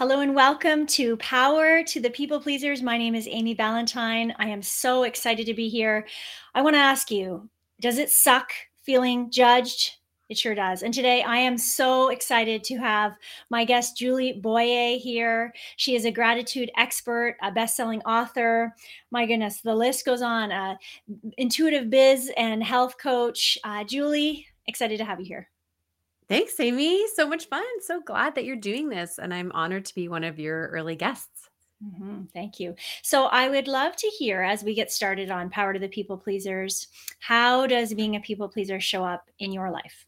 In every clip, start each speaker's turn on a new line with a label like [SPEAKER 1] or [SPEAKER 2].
[SPEAKER 1] Hello and welcome to Power to the People Pleasers. My name is Amy Ballantyne. I am so excited to be here. I want to ask you Does it suck feeling judged? It sure does. And today I am so excited to have my guest, Julie Boyer, here. She is a gratitude expert, a best selling author. My goodness, the list goes on. Uh, intuitive biz and health coach. Uh, Julie, excited to have you here.
[SPEAKER 2] Thanks, Amy. So much fun. So glad that you're doing this. And I'm honored to be one of your early guests.
[SPEAKER 1] hmm Thank you. So, I would love to hear as we get started on Power to the People Pleasers, how does being a people pleaser show up in your life?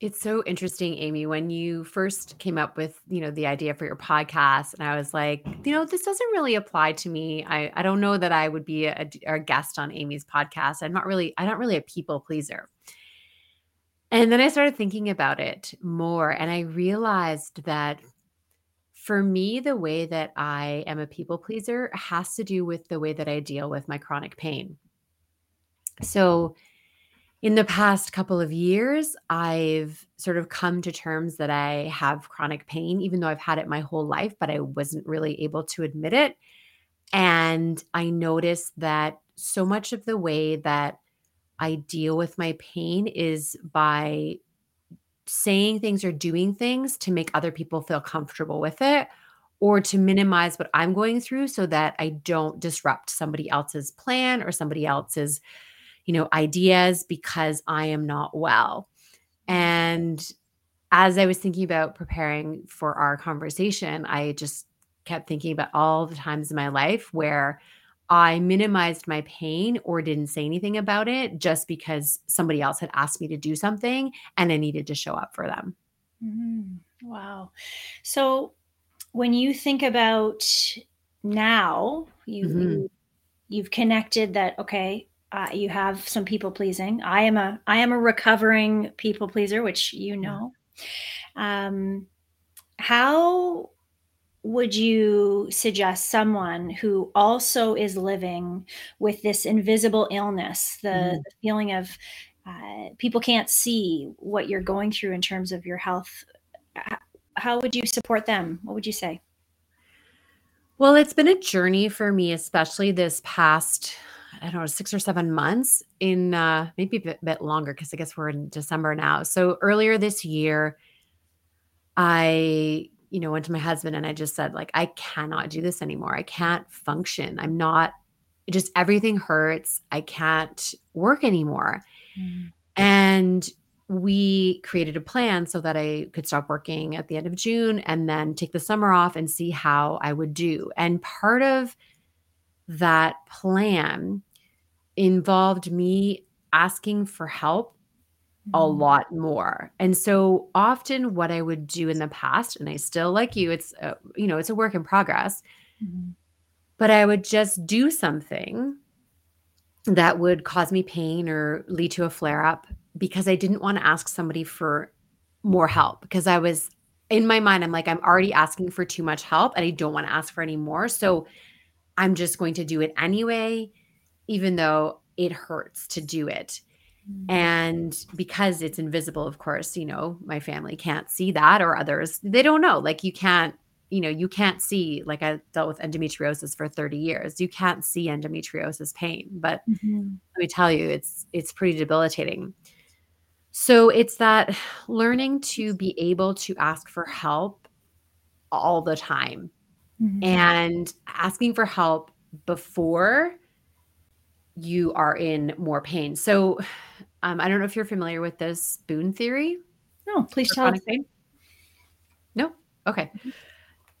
[SPEAKER 2] It's so interesting, Amy, when you first came up with, you know, the idea for your podcast, and I was like, you know, this doesn't really apply to me. I, I don't know that I would be a, a guest on Amy's podcast. I'm not really, I'm not really a people pleaser. And then I started thinking about it more, and I realized that for me, the way that I am a people pleaser has to do with the way that I deal with my chronic pain. So, in the past couple of years, I've sort of come to terms that I have chronic pain, even though I've had it my whole life, but I wasn't really able to admit it. And I noticed that so much of the way that I deal with my pain is by saying things or doing things to make other people feel comfortable with it or to minimize what I'm going through so that I don't disrupt somebody else's plan or somebody else's, you know, ideas because I am not well. And as I was thinking about preparing for our conversation, I just kept thinking about all the times in my life where I minimized my pain or didn't say anything about it just because somebody else had asked me to do something and I needed to show up for them.
[SPEAKER 1] Mhm. Wow. So, when you think about now, you,
[SPEAKER 2] hmm
[SPEAKER 1] you you've connected that okay, uh, you have some people pleasing. I am a I am a recovering people pleaser, which you
[SPEAKER 2] Yeah.
[SPEAKER 1] know. Um, how would you suggest someone who also is living with this invisible illness, the,
[SPEAKER 2] Mhm.
[SPEAKER 1] the feeling of uh, people can't see what you're going through in terms of your health? How would you support them? What would you say?
[SPEAKER 2] Well, it's been a journey for me, especially this past, I don't know, six or seven months in uh, maybe a bit, bit longer because I guess we're in December now. So earlier this year, I, you know, went to my husband and I just said, like, I cannot do this anymore. I can't function. I'm not, it just everything hurts. I can't work anymore.
[SPEAKER 1] Mm,
[SPEAKER 2] And we created a plan so that I could stop working at the end of June and then take the summer off and see how I would do. And part of that plan involved me asking for help a
[SPEAKER 1] mm,
[SPEAKER 2] lot more. And so often what I would do in the past and I still like you it's uh, you know it's a work in progress,
[SPEAKER 1] mhm,
[SPEAKER 2] but I would just do something that would cause me pain or lead to a flare up because I didn't want to ask somebody for more help because I was in my mind I'm like I'm already asking for too much help and I don't want to ask for any more. So I'm just going to do it anyway even though it hurts to do it.
[SPEAKER 1] Mm,
[SPEAKER 2] And because it's invisible, of course, you know, my family can't see that or others, they don't know. Like you can't, you know, you can't see, like I dealt with endometriosis for 30 years. You can't see endometriosis pain. But
[SPEAKER 1] mhm,
[SPEAKER 2] let me tell you, it's it's pretty debilitating. So it's that learning to be able to ask for help all the time
[SPEAKER 1] mhm.
[SPEAKER 2] and asking for help before you are in more pain. So um, I don't know if you're familiar with this spoon theory
[SPEAKER 1] No, please tell us.
[SPEAKER 2] pain. No? Okay.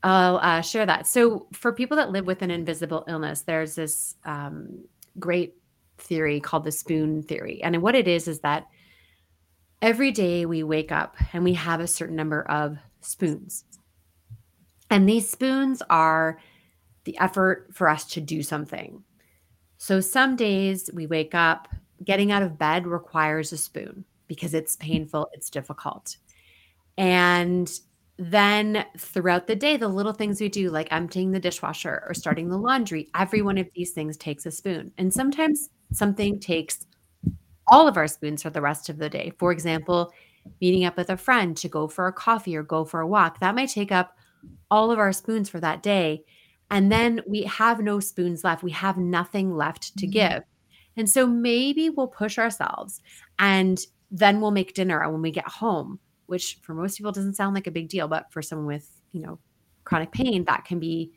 [SPEAKER 2] I'll uh, share that. So, for people that live with an invisible illness, there's this um, great theory called the spoon theory. And what it is is that every day we wake up and we have a certain number of spoons. And these spoons are the effort for us to do something. So, some days we wake up, getting out of bed requires a spoon because it's painful, it's difficult. And then throughout the day, the little things we do, like emptying the dishwasher or starting the laundry, every one of these things takes a spoon. And sometimes something takes all of our spoons for the rest of the day. For example, meeting up with a friend to go for a coffee or go for a walk, that might take up all of our spoons for that day. And then we have no spoons left. We have nothing left to
[SPEAKER 1] Mhm.
[SPEAKER 2] give. And so maybe we'll push ourselves and then we'll make dinner when we get home, which for most people doesn't sound like a big deal, but for someone with, you know, chronic pain, that can be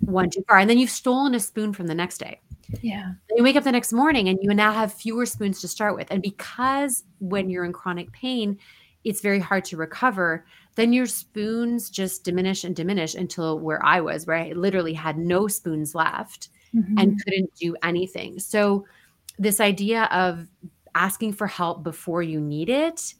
[SPEAKER 2] one too far. And then you've stolen a spoon from the next day.
[SPEAKER 1] Yeah.
[SPEAKER 2] You wake up the next morning and you now have fewer spoons to start with. And because when you're in chronic pain, it's very hard to recover, then your spoons just diminish and diminish until where I was, where I literally had no spoons left
[SPEAKER 1] Mhm.
[SPEAKER 2] and couldn't do anything. So, this idea of asking for help before you need it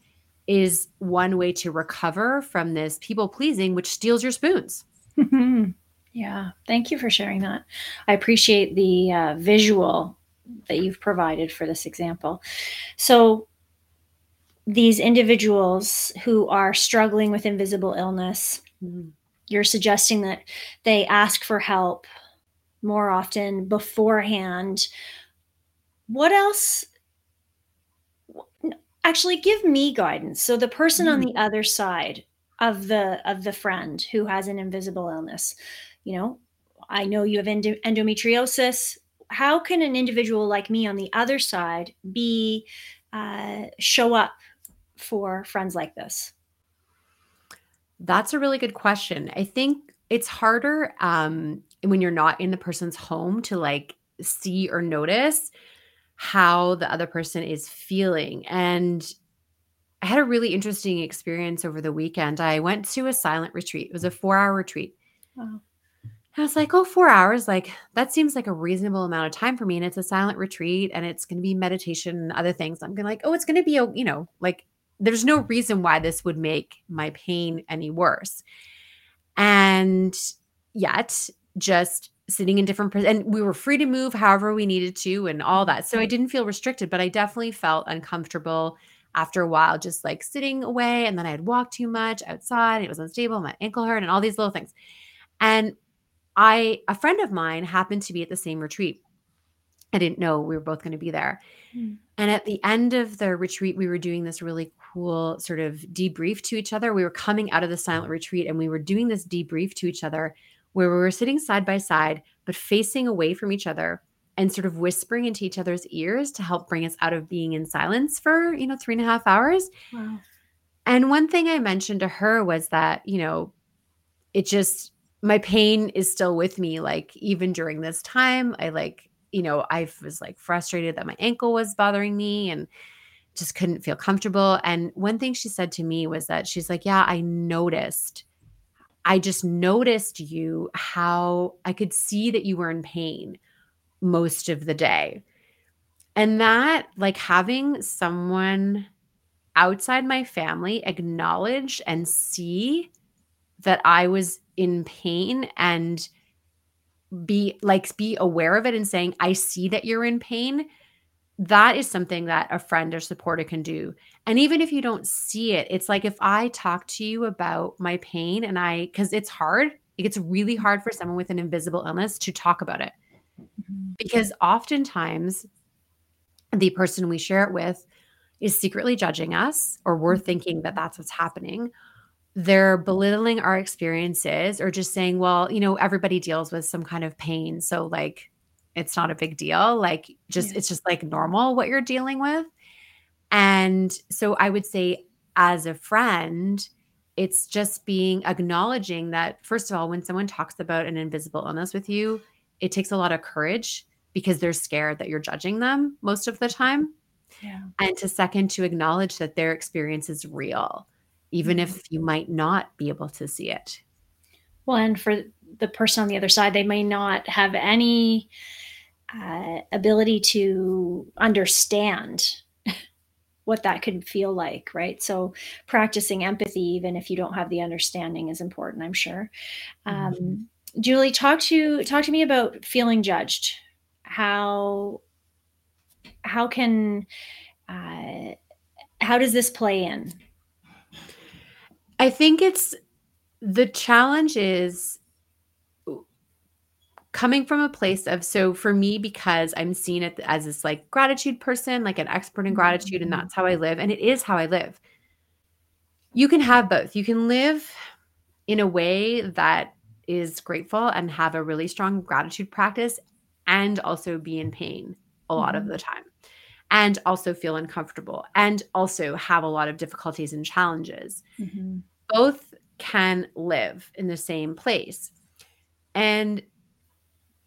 [SPEAKER 2] is one way to recover from this people pleasing, which steals your spoons.
[SPEAKER 1] yeah. Thank you for sharing that. I appreciate the uh, visual that you've provided for this example. So, these individuals who are struggling with invisible illness, you're suggesting that they ask for help more often beforehand. What else? Actually, give me guidance. So the person on the other side of the of the friend who has an invisible illness, you know, I know you have endo- endometriosis. How can an individual like me on the other side be uh, show up for friends like this?
[SPEAKER 2] That's a really good question. I think it's harder um, when you're not in the person's home to like see or notice how the other person is feeling. And I had a really interesting experience over the weekend. I went to a silent retreat. It was a four hour retreat.
[SPEAKER 1] Wow.
[SPEAKER 2] I was like, oh, four hours, like that seems like a reasonable amount of time for me. And it's a silent retreat and it's going to be meditation and other things. I'm going to like, oh, it's going to be, a, you know, like there's no reason why this would make my pain any worse. And yet, just sitting in different, and we were free to move however we needed to and all that. So I didn't feel restricted, but I definitely felt uncomfortable after a while, just like sitting away. And then I had walked too much outside. It was unstable. My ankle hurt and all these little things. And I, a friend of mine happened to be at the same retreat. I didn't know we were both going to be there.
[SPEAKER 1] Mm.
[SPEAKER 2] And at the end of the retreat, we were doing this really cool sort of debrief to each other. We were coming out of the silent retreat and we were doing this debrief to each other where we were sitting side by side, but facing away from each other and sort of whispering into each other's ears to help bring us out of being in silence for, you know, three and a half hours.
[SPEAKER 1] Wow.
[SPEAKER 2] And one thing I mentioned to her was that, you know, it just, my pain is still with me. Like, even during this time, I like, you know, I was like frustrated that my ankle was bothering me and just couldn't feel comfortable. And one thing she said to me was that she's like, Yeah, I noticed. I just noticed you how I could see that you were in pain most of the day. And that, like, having someone outside my family acknowledge and see that I was in pain and be like be aware of it and saying I see that you're in pain that is something that a friend or supporter can do. And even if you don't see it it's like if I talk to you about my pain and I cuz it's hard. It gets really hard for someone with an invisible illness to talk about it.
[SPEAKER 1] Mhm.
[SPEAKER 2] because oftentimes the person we share it with is secretly judging us or we're thinking that that's what's happening. They're belittling our experiences or just saying well you know everybody deals with some kind of pain. So like it's not a big deal like just
[SPEAKER 1] Yeah.
[SPEAKER 2] it's just like normal what you're dealing with and so i would say as a friend it's just being acknowledging that first of all when someone talks about an invisible illness with you it takes a lot of courage because they're scared that you're judging them most of the time
[SPEAKER 1] Yeah.
[SPEAKER 2] and to second to acknowledge that their experience is real even
[SPEAKER 1] Mhm.
[SPEAKER 2] if you might not be able to see it
[SPEAKER 1] Well, and for the person on the other side, they may not have any uh, ability to understand what that could feel like, right? So, practicing empathy, even if you don't have the understanding, is important. I'm sure. Um, Julie, talk to talk to me about feeling judged. How how can uh, how does this play in?
[SPEAKER 2] i think it's the challenge is coming from a place of so for me because i'm seen it as this like gratitude person like an expert in gratitude and
[SPEAKER 1] Mhm.
[SPEAKER 2] that's how i live and it is how i live you can have both you can live in a way that is grateful and have a really strong gratitude practice and also be in pain a lot mm-hmm. of the time and also feel uncomfortable and also have a lot of difficulties and challenges. Mm-hmm. Both can live in the same place. And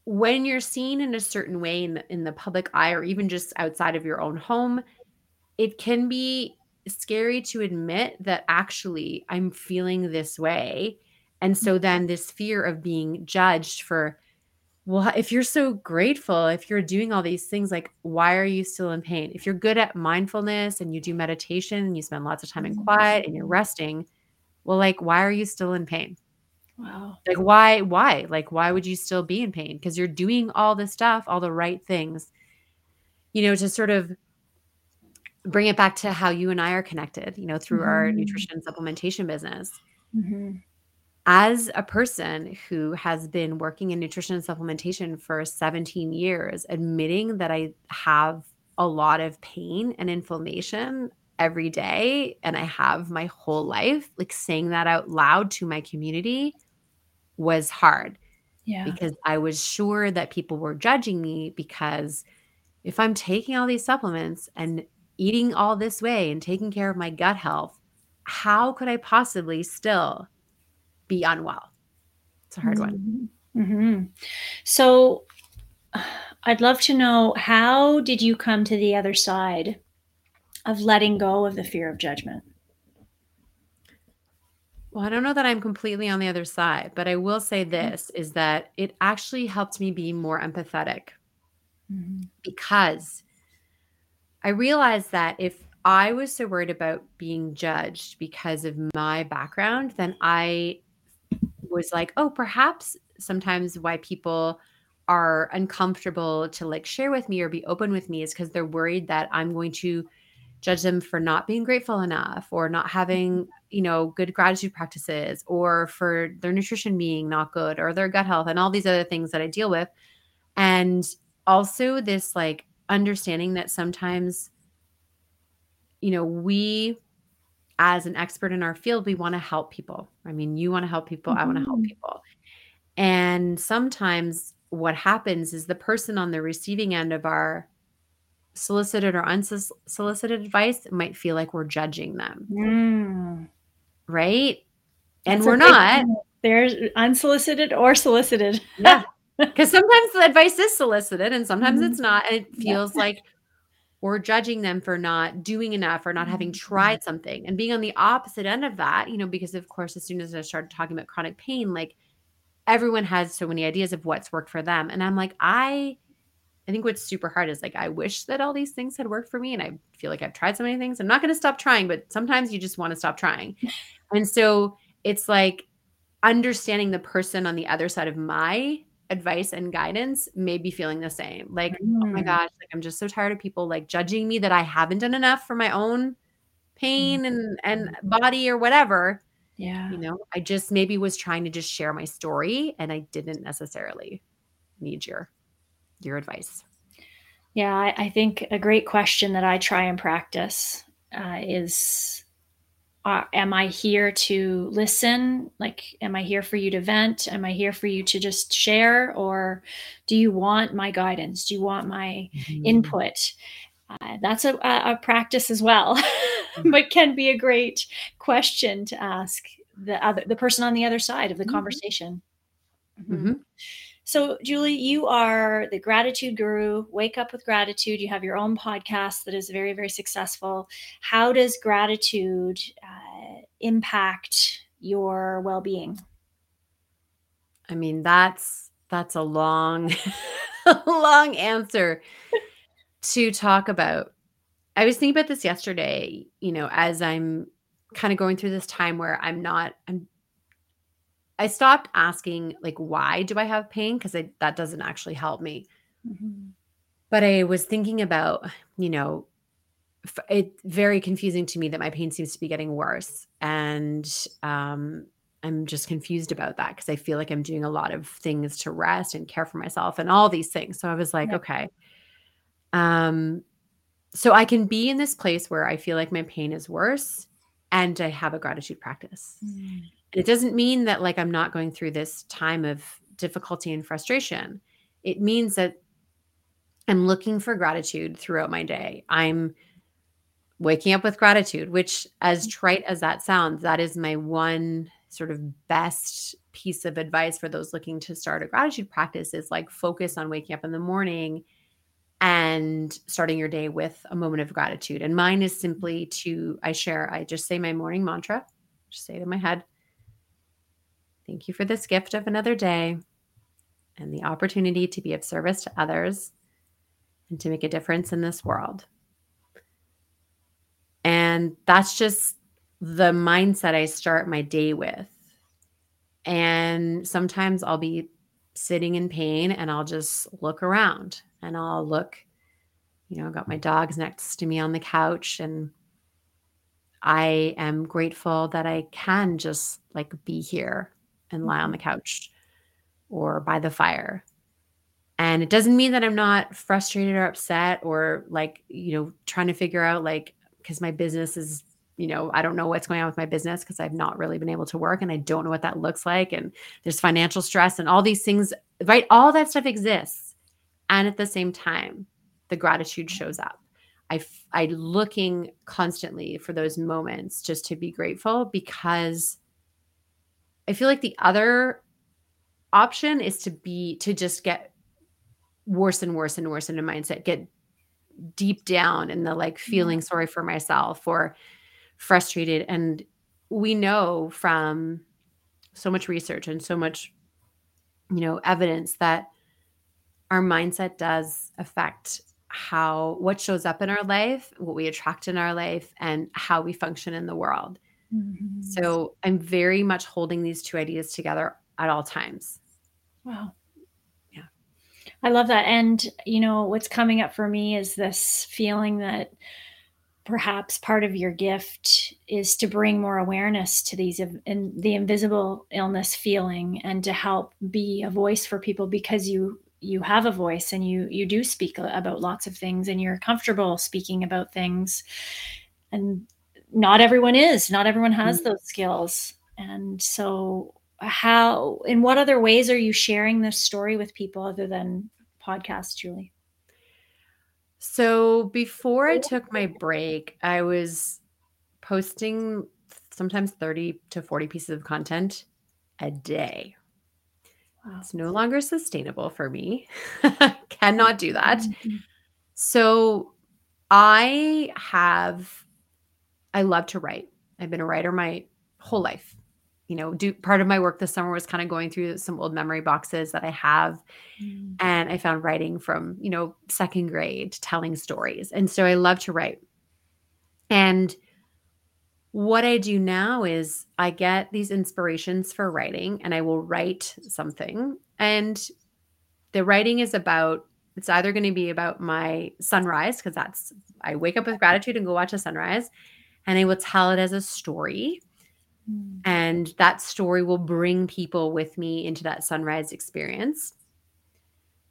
[SPEAKER 2] when you're seen in a certain way in the, in the public eye or even just outside of your own home, it can be scary to admit that actually I'm feeling this way. And so then mm-hmm. this fear of being judged for well, if you're so grateful, if you're doing all these things, like why are you still in pain? If you're good at mindfulness and you do meditation and you spend lots of time in mm-hmm. quiet and you're resting, well, like why are you still in pain?
[SPEAKER 1] Wow.
[SPEAKER 2] Like why why? Like why would you still be in pain? Because you're doing all the stuff, all the right things. You know, to sort of bring it back to how you and I are connected, you know, through mm-hmm. our nutrition supplementation business. Mm-hmm as a person who has been working in nutrition and supplementation for 17 years, admitting that I have a lot of pain and inflammation every day and I have my whole life, like saying that out loud to my community was hard.
[SPEAKER 1] Yeah.
[SPEAKER 2] Because I was sure that people were judging me because if I'm taking all these supplements and eating all this way and taking care of my gut health, how could I possibly still be unwell. It's a hard mm-hmm.
[SPEAKER 1] one. Mm-hmm. So I'd love to know how did you come to the other side of letting go of the fear of judgment?
[SPEAKER 2] Well, I don't know that I'm completely on the other side, but I will say mm-hmm. this is that it actually helped me be more empathetic mm-hmm. because I realized that if I was so worried about being judged because of my background, then I was like, oh, perhaps sometimes why people are uncomfortable to like share with me or be open with me is because they're worried that I'm going to judge them for not being grateful enough or not having, you know, good gratitude practices or for their nutrition being not good or their gut health and all these other things that I deal with. And also this like understanding that sometimes you know, we as an expert in our field, we want to help people. I mean, you want to help people, mm-hmm. I want to help people. And sometimes what happens is the person on the receiving end of our solicited or unsolicited advice might feel like we're judging them. Mm. Right? And That's we're not.
[SPEAKER 1] There's unsolicited or solicited.
[SPEAKER 2] yeah. Because sometimes the advice is solicited and sometimes mm-hmm. it's not. And it feels yeah. like or judging them for not doing enough or not having mm-hmm. tried something and being on the opposite end of that you know because of course as soon as i started talking about chronic pain like everyone has so many ideas of what's worked for them and i'm like i i think what's super hard is like i wish that all these things had worked for me and i feel like i've tried so many things i'm not going to stop trying but sometimes you just want to stop trying and so it's like understanding the person on the other side of my advice and guidance may be feeling the same. Like, mm. oh my mm. gosh, like I'm just so tired of people like judging me that I haven't done enough for my own pain mm. and and body or whatever.
[SPEAKER 1] Yeah.
[SPEAKER 2] You know, I just maybe was trying to just share my story and I didn't necessarily need your your advice.
[SPEAKER 1] Yeah, I, I think a great question that I try and practice uh, is uh, am I here to listen? Like, am I here for you to vent? Am I here for you to just share? Or do you want my guidance? Do you want my mm-hmm. input? Uh, that's a, a, practice as well, mm-hmm. but can be a great question to ask the other the person on the other side of the mm-hmm. conversation. Mm-hmm. So, Julie, you are the gratitude guru, Wake Up with Gratitude. You have your own podcast that is very, very successful. How does gratitude uh, impact your well being?
[SPEAKER 2] I mean, that's that's a long, long answer to talk about. I was thinking about this yesterday, you know, as I'm kind of going through this time where I'm not, I'm I stopped asking like why do I have pain because that doesn't actually help me. Mm-hmm. But I was thinking about, you know, it's very confusing to me that my pain seems to be getting worse and um, I'm just confused about that because I feel like I'm doing a lot of things to rest and care for myself and all these things. So I was like, yeah. okay. Um so I can be in this place where I feel like my pain is worse and I have a gratitude practice. Mm. And it doesn't mean that like I'm not going through this time of difficulty and frustration. It means that I'm looking for gratitude throughout my day. I'm waking up with gratitude, which, as mm. trite as that sounds, that is my one sort of best piece of advice for those looking to start a gratitude practice is like focus on waking up in the morning and starting your day with a moment of gratitude. And mine is simply to, I share, I just say my morning mantra, just say it in my head. Thank you for this gift of another day and the opportunity to be of service to others and to make a difference in this world. And that's just the mindset I start my day with. And sometimes I'll be sitting in pain and I'll just look around and I'll look, you know, I've got my dogs next to me on the couch and I am grateful that I can just like be here and lie on the couch or by the fire. And it doesn't mean that I'm not frustrated or upset or like, you know, trying to figure out like, because my business is, you know, I don't know what's going on with my business because I've not really been able to work and I don't know what that looks like. And there's financial stress and all these things, right? All that stuff exists. And at the same time, the gratitude shows up. I, I looking constantly for those moments just to be grateful because I feel like the other option is to be to just get worse and worse and worse in a mindset, get deep down in the like mm-hmm. feeling sorry for myself or frustrated. And we know from so much research and so much, you know, evidence that our mindset does affect how what shows up in our life, what we attract in our life, and how we function in the world. Mm-hmm. So I'm very much holding these two ideas together at all times.
[SPEAKER 1] Wow. Yeah. I love that. And, you know, what's coming up for me is this feeling that perhaps part of your gift is to bring more awareness to these in the invisible illness feeling and to help be a voice for people because you you have a voice and you you do speak about lots of things and you're comfortable speaking about things and not everyone is not everyone has mm-hmm. those skills and so how in what other ways are you sharing this story with people other than podcasts julie
[SPEAKER 2] so before i took my break i was posting sometimes 30 to 40 pieces of content a day wow. it's no longer sustainable for me cannot do that mm-hmm. so i have I love to write. I've been a writer my whole life. You know, do part of my work this summer was kind of going through some old memory boxes that I have. Mm. And I found writing from, you know, second grade, telling stories. And so I love to write. And what I do now is I get these inspirations for writing and I will write something. And the writing is about it's either going to be about my sunrise because that's I wake up with gratitude and go watch a sunrise and I will tell it as a story. Mm. And that story will bring people with me into that sunrise experience.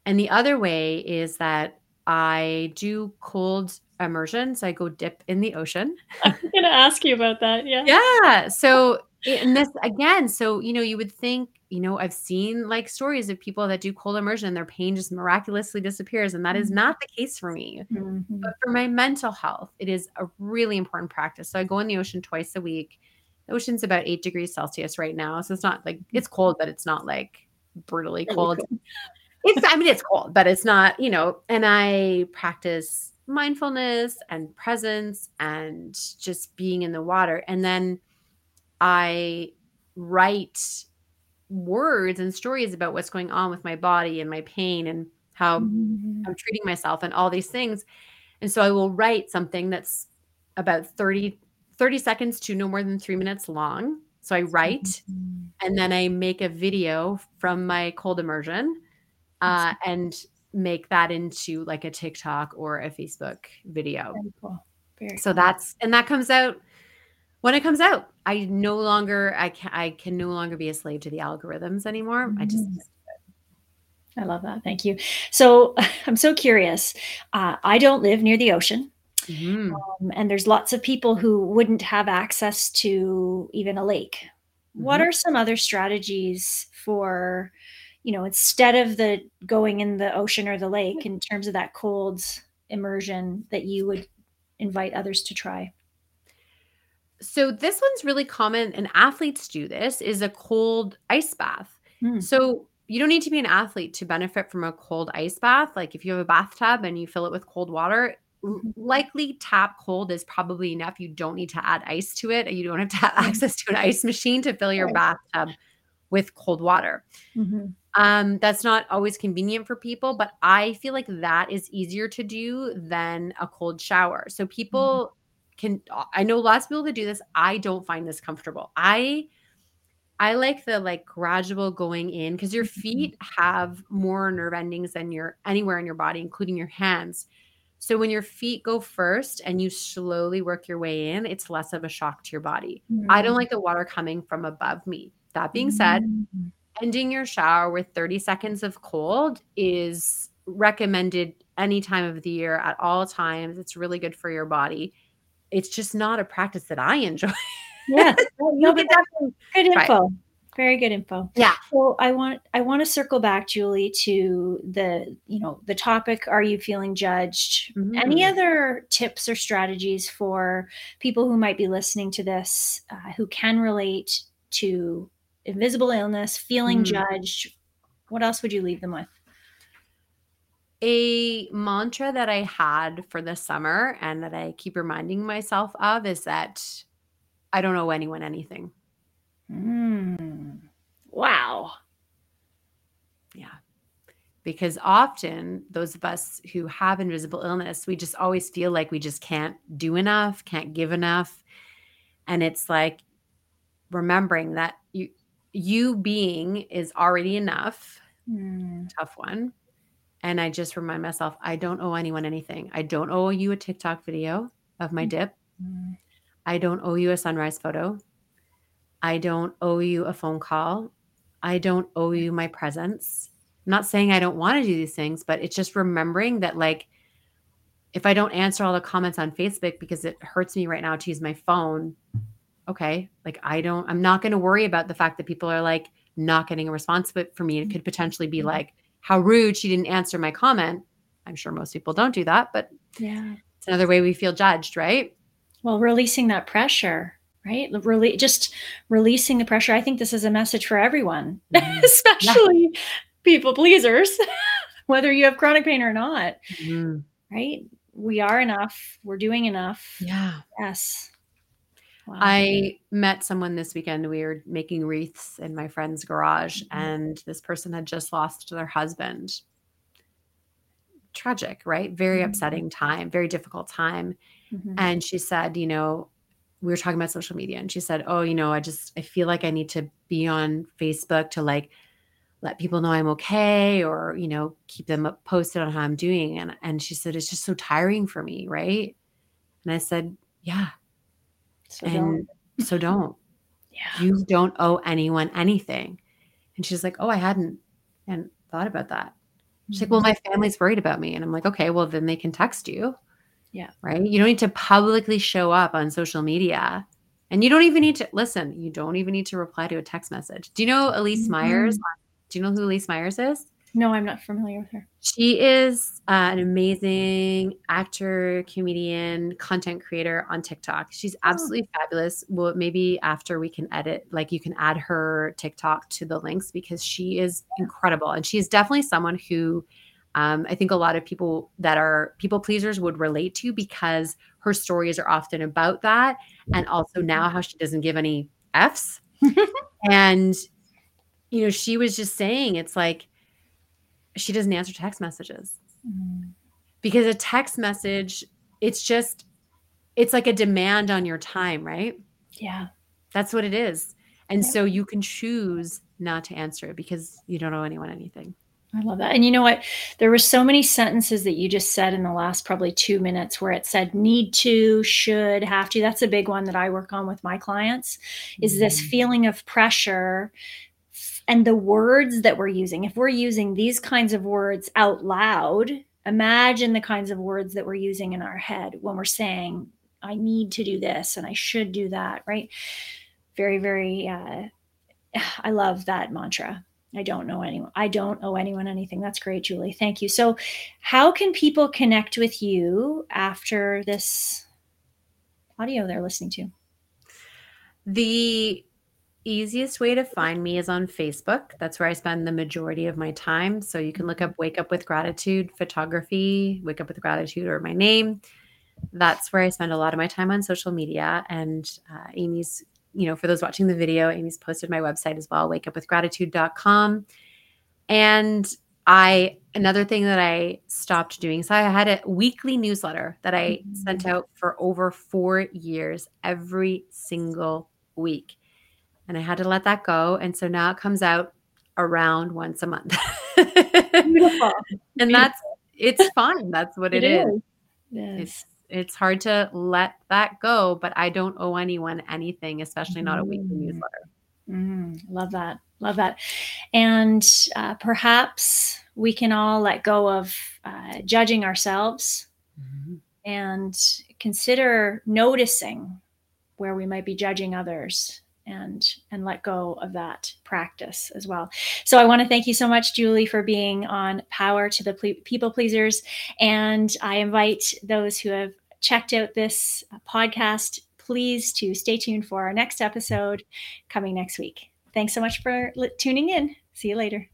[SPEAKER 2] And the other way is that I do cold immersion. So I go dip in the ocean.
[SPEAKER 1] I'm going to ask you about that. Yeah.
[SPEAKER 2] Yeah. So, and this again, so, you know, you would think you know, I've seen like stories of people that do cold immersion and their pain just miraculously disappears. And that is mm-hmm. not the case for me. Mm-hmm. But for my mental health, it is a really important practice. So I go in the ocean twice a week. The ocean's about eight degrees Celsius right now. So it's not like it's cold, but it's not like brutally cold. it's, I mean, it's cold, but it's not, you know, and I practice mindfulness and presence and just being in the water. And then I write words and stories about what's going on with my body and my pain and how mm-hmm. I'm treating myself and all these things. And so I will write something that's about 30, 30 seconds to no more than three minutes long. So I write mm-hmm. and then I make a video from my cold immersion uh, and make that into like a TikTok or a Facebook video. Very cool. Very so cool. that's, and that comes out when it comes out i no longer i can i can no longer be a slave to the algorithms anymore mm-hmm. i just mm.
[SPEAKER 1] i love that thank you so i'm so curious uh, i don't live near the ocean mm-hmm. um, and there's lots of people who wouldn't have access to even a lake what
[SPEAKER 2] Mhm.
[SPEAKER 1] are some other strategies for, you know, instead of the going in the ocean or the lake in terms of that cold immersion that you would invite others to try?
[SPEAKER 2] So this one's really common, and athletes do this, is a cold ice bath.
[SPEAKER 1] Mm.
[SPEAKER 2] So you don't need to be an athlete to benefit from a cold ice bath. Like if you have a bathtub and you fill it with cold water, likely tap cold is probably enough. You don't need to add ice to it. You don't have to have access to an ice machine to fill your bathtub with cold water.
[SPEAKER 1] Mhm.
[SPEAKER 2] Um, that's not always convenient for people, but I feel like that is easier to do than a cold shower. So people can I know lots of people that do this. I don't find this comfortable. I I like the like gradual going in because your
[SPEAKER 1] Mhm.
[SPEAKER 2] feet have more nerve endings than your anywhere in your body, including your hands. So when your feet go first and you slowly work your way in, it's less of a shock to your body. I don't
[SPEAKER 1] Mm.
[SPEAKER 2] like the water coming from above me. That being said,
[SPEAKER 1] Mm.
[SPEAKER 2] ending your shower with 30 seconds of cold is recommended any time of the year at all times. It's really good for your body. It's just not a practice that I enjoy.
[SPEAKER 1] Yes.
[SPEAKER 2] you
[SPEAKER 1] No, but
[SPEAKER 2] definitely
[SPEAKER 1] good info. Very good info.
[SPEAKER 2] Yeah.
[SPEAKER 1] So I want I want to circle back, Julie, to the you know the topic. Are you feeling judged? Any
[SPEAKER 2] Mhm.
[SPEAKER 1] other tips or strategies for people who might be listening to this, uh, who can relate to invisible illness, feeling
[SPEAKER 2] Mm.
[SPEAKER 1] judged? What else would you leave them with?
[SPEAKER 2] A mantra that I had for the summer and that I keep reminding myself of is that I don't owe anyone anything.
[SPEAKER 1] Mm. Wow.
[SPEAKER 2] Yeah. Because often those of us who have invisible illness, we just always feel like we just can't do enough, can't give enough. And it's like remembering that you you being is already enough.
[SPEAKER 1] Mm.
[SPEAKER 2] Tough one. And I just remind myself I don't owe anyone anything. I don't owe you a TikTok video of my dip.
[SPEAKER 1] Mm.
[SPEAKER 2] I don't owe you a sunrise photo. I don't owe you a phone call. I don't owe you my presence. I'm not saying I don't want to do these things, but it's just remembering that, like, if I don't answer all the comments on Facebook because it hurts me right now to use my phone, okay, like, I don't, I'm not going to worry about the fact that people are like not getting a response. But for me, it could potentially be like, how rude she didn't answer my comment. I'm sure most people don't do that, but
[SPEAKER 1] Yeah.
[SPEAKER 2] it's another way we feel judged, right?
[SPEAKER 1] Well, releasing that pressure, right? Really, just releasing the pressure. I think this is a message for everyone,
[SPEAKER 2] Mhm.
[SPEAKER 1] especially people pleasers, whether you have chronic pain or not,
[SPEAKER 2] Mhm.
[SPEAKER 1] right? We are enough. We're doing enough.
[SPEAKER 2] Yeah.
[SPEAKER 1] Yes. Wow.
[SPEAKER 2] I met someone this weekend. We were making wreaths in my friend's garage,
[SPEAKER 1] Mhm.
[SPEAKER 2] and this person had just lost their husband. Tragic, right? Very
[SPEAKER 1] Mhm.
[SPEAKER 2] upsetting time, very difficult time.
[SPEAKER 1] Mhm.
[SPEAKER 2] And she said, you know, we were talking about social media, and she said, Oh, you know, I just I feel like I need to be on Facebook to like let people know I'm okay or, you know, keep them posted on how I'm doing. And and she said, It's just so tiring for me, right? And I said, Yeah.
[SPEAKER 1] So don't.
[SPEAKER 2] And so don't.
[SPEAKER 1] Yeah.
[SPEAKER 2] You don't owe anyone anything. And she's like, Oh, I hadn't and thought about that. She's like,
[SPEAKER 1] Mhm.
[SPEAKER 2] Well, my family's worried about me. And I'm like, Okay, well, then they can text you.
[SPEAKER 1] Yeah.
[SPEAKER 2] Right. You don't need to publicly show up on social media. And you don't even need to listen, you don't even need to reply to a text message. Do you know Elyse Meyers? Do you know who Elyse Meyers is?
[SPEAKER 1] No, I'm not familiar with her.
[SPEAKER 2] She is uh, an amazing actor, comedian, content creator on TikTok. She's absolutely fabulous. Well, maybe after we can edit, like you can add her TikTok to the links because she is incredible. And she is definitely someone who um, I think a lot of people that are people pleasers would relate to because her stories are often about that. And also now how she doesn't give any F's. and, you know, she was just saying it's like, she doesn't answer text messages
[SPEAKER 1] Mm.
[SPEAKER 2] because a text message it's just it's like a demand on your time right
[SPEAKER 1] Yeah.
[SPEAKER 2] that's what it is and
[SPEAKER 1] Yeah.
[SPEAKER 2] so you can choose not to answer it because you don't owe anyone anything
[SPEAKER 1] I love that. And you know what? There were so many sentences that you just said in the last probably two minutes where it said need to, should, have to. That's a big one that I work on with my clients is this
[SPEAKER 2] Mhm.
[SPEAKER 1] feeling of pressure and the words that we're using. If we're using these kinds of words out loud, imagine the kinds of words that we're using in our head when we're saying, I need to do this and I should do that, right? Very, very uh, I love that mantra. I don't know anyone. I don't owe anyone anything. That's great, Julie. Thank you. So, how can people connect with you after this audio they're listening to?
[SPEAKER 2] The easiest way to find me is on Facebook. That's where I spend the majority of my time. So you can look up Wake Up with Gratitude Photography, Wake Up with Gratitude, or my name. That's where I spend a lot of my time on social media. And uh, Amy's, you know, for those watching the video, Amy's posted my website as well, wakeupwithgratitude.com. And I another thing that I stopped doing. So I had a weekly newsletter that I mm-hmm. sent out for over 4 years every single week. And I had to let that go and so now it comes out around once a month. Beautiful. and Beautiful. that's it's fun. That's what it, it is. is. Yes. It's it's hard to let that go, but I don't owe anyone anything, especially not a weekly mm. newsletter.
[SPEAKER 1] Mm, love that. Love that. And uh, perhaps we can all let go of uh, judging ourselves mm-hmm. and consider noticing where we might be judging others and and let go of that practice as well. So i want to thank you so much julie for being on power to the ple- people pleasers. And i invite those who have checked out this podcast please to stay tuned for our next episode coming next week. Thanks so much for tuning in. See you later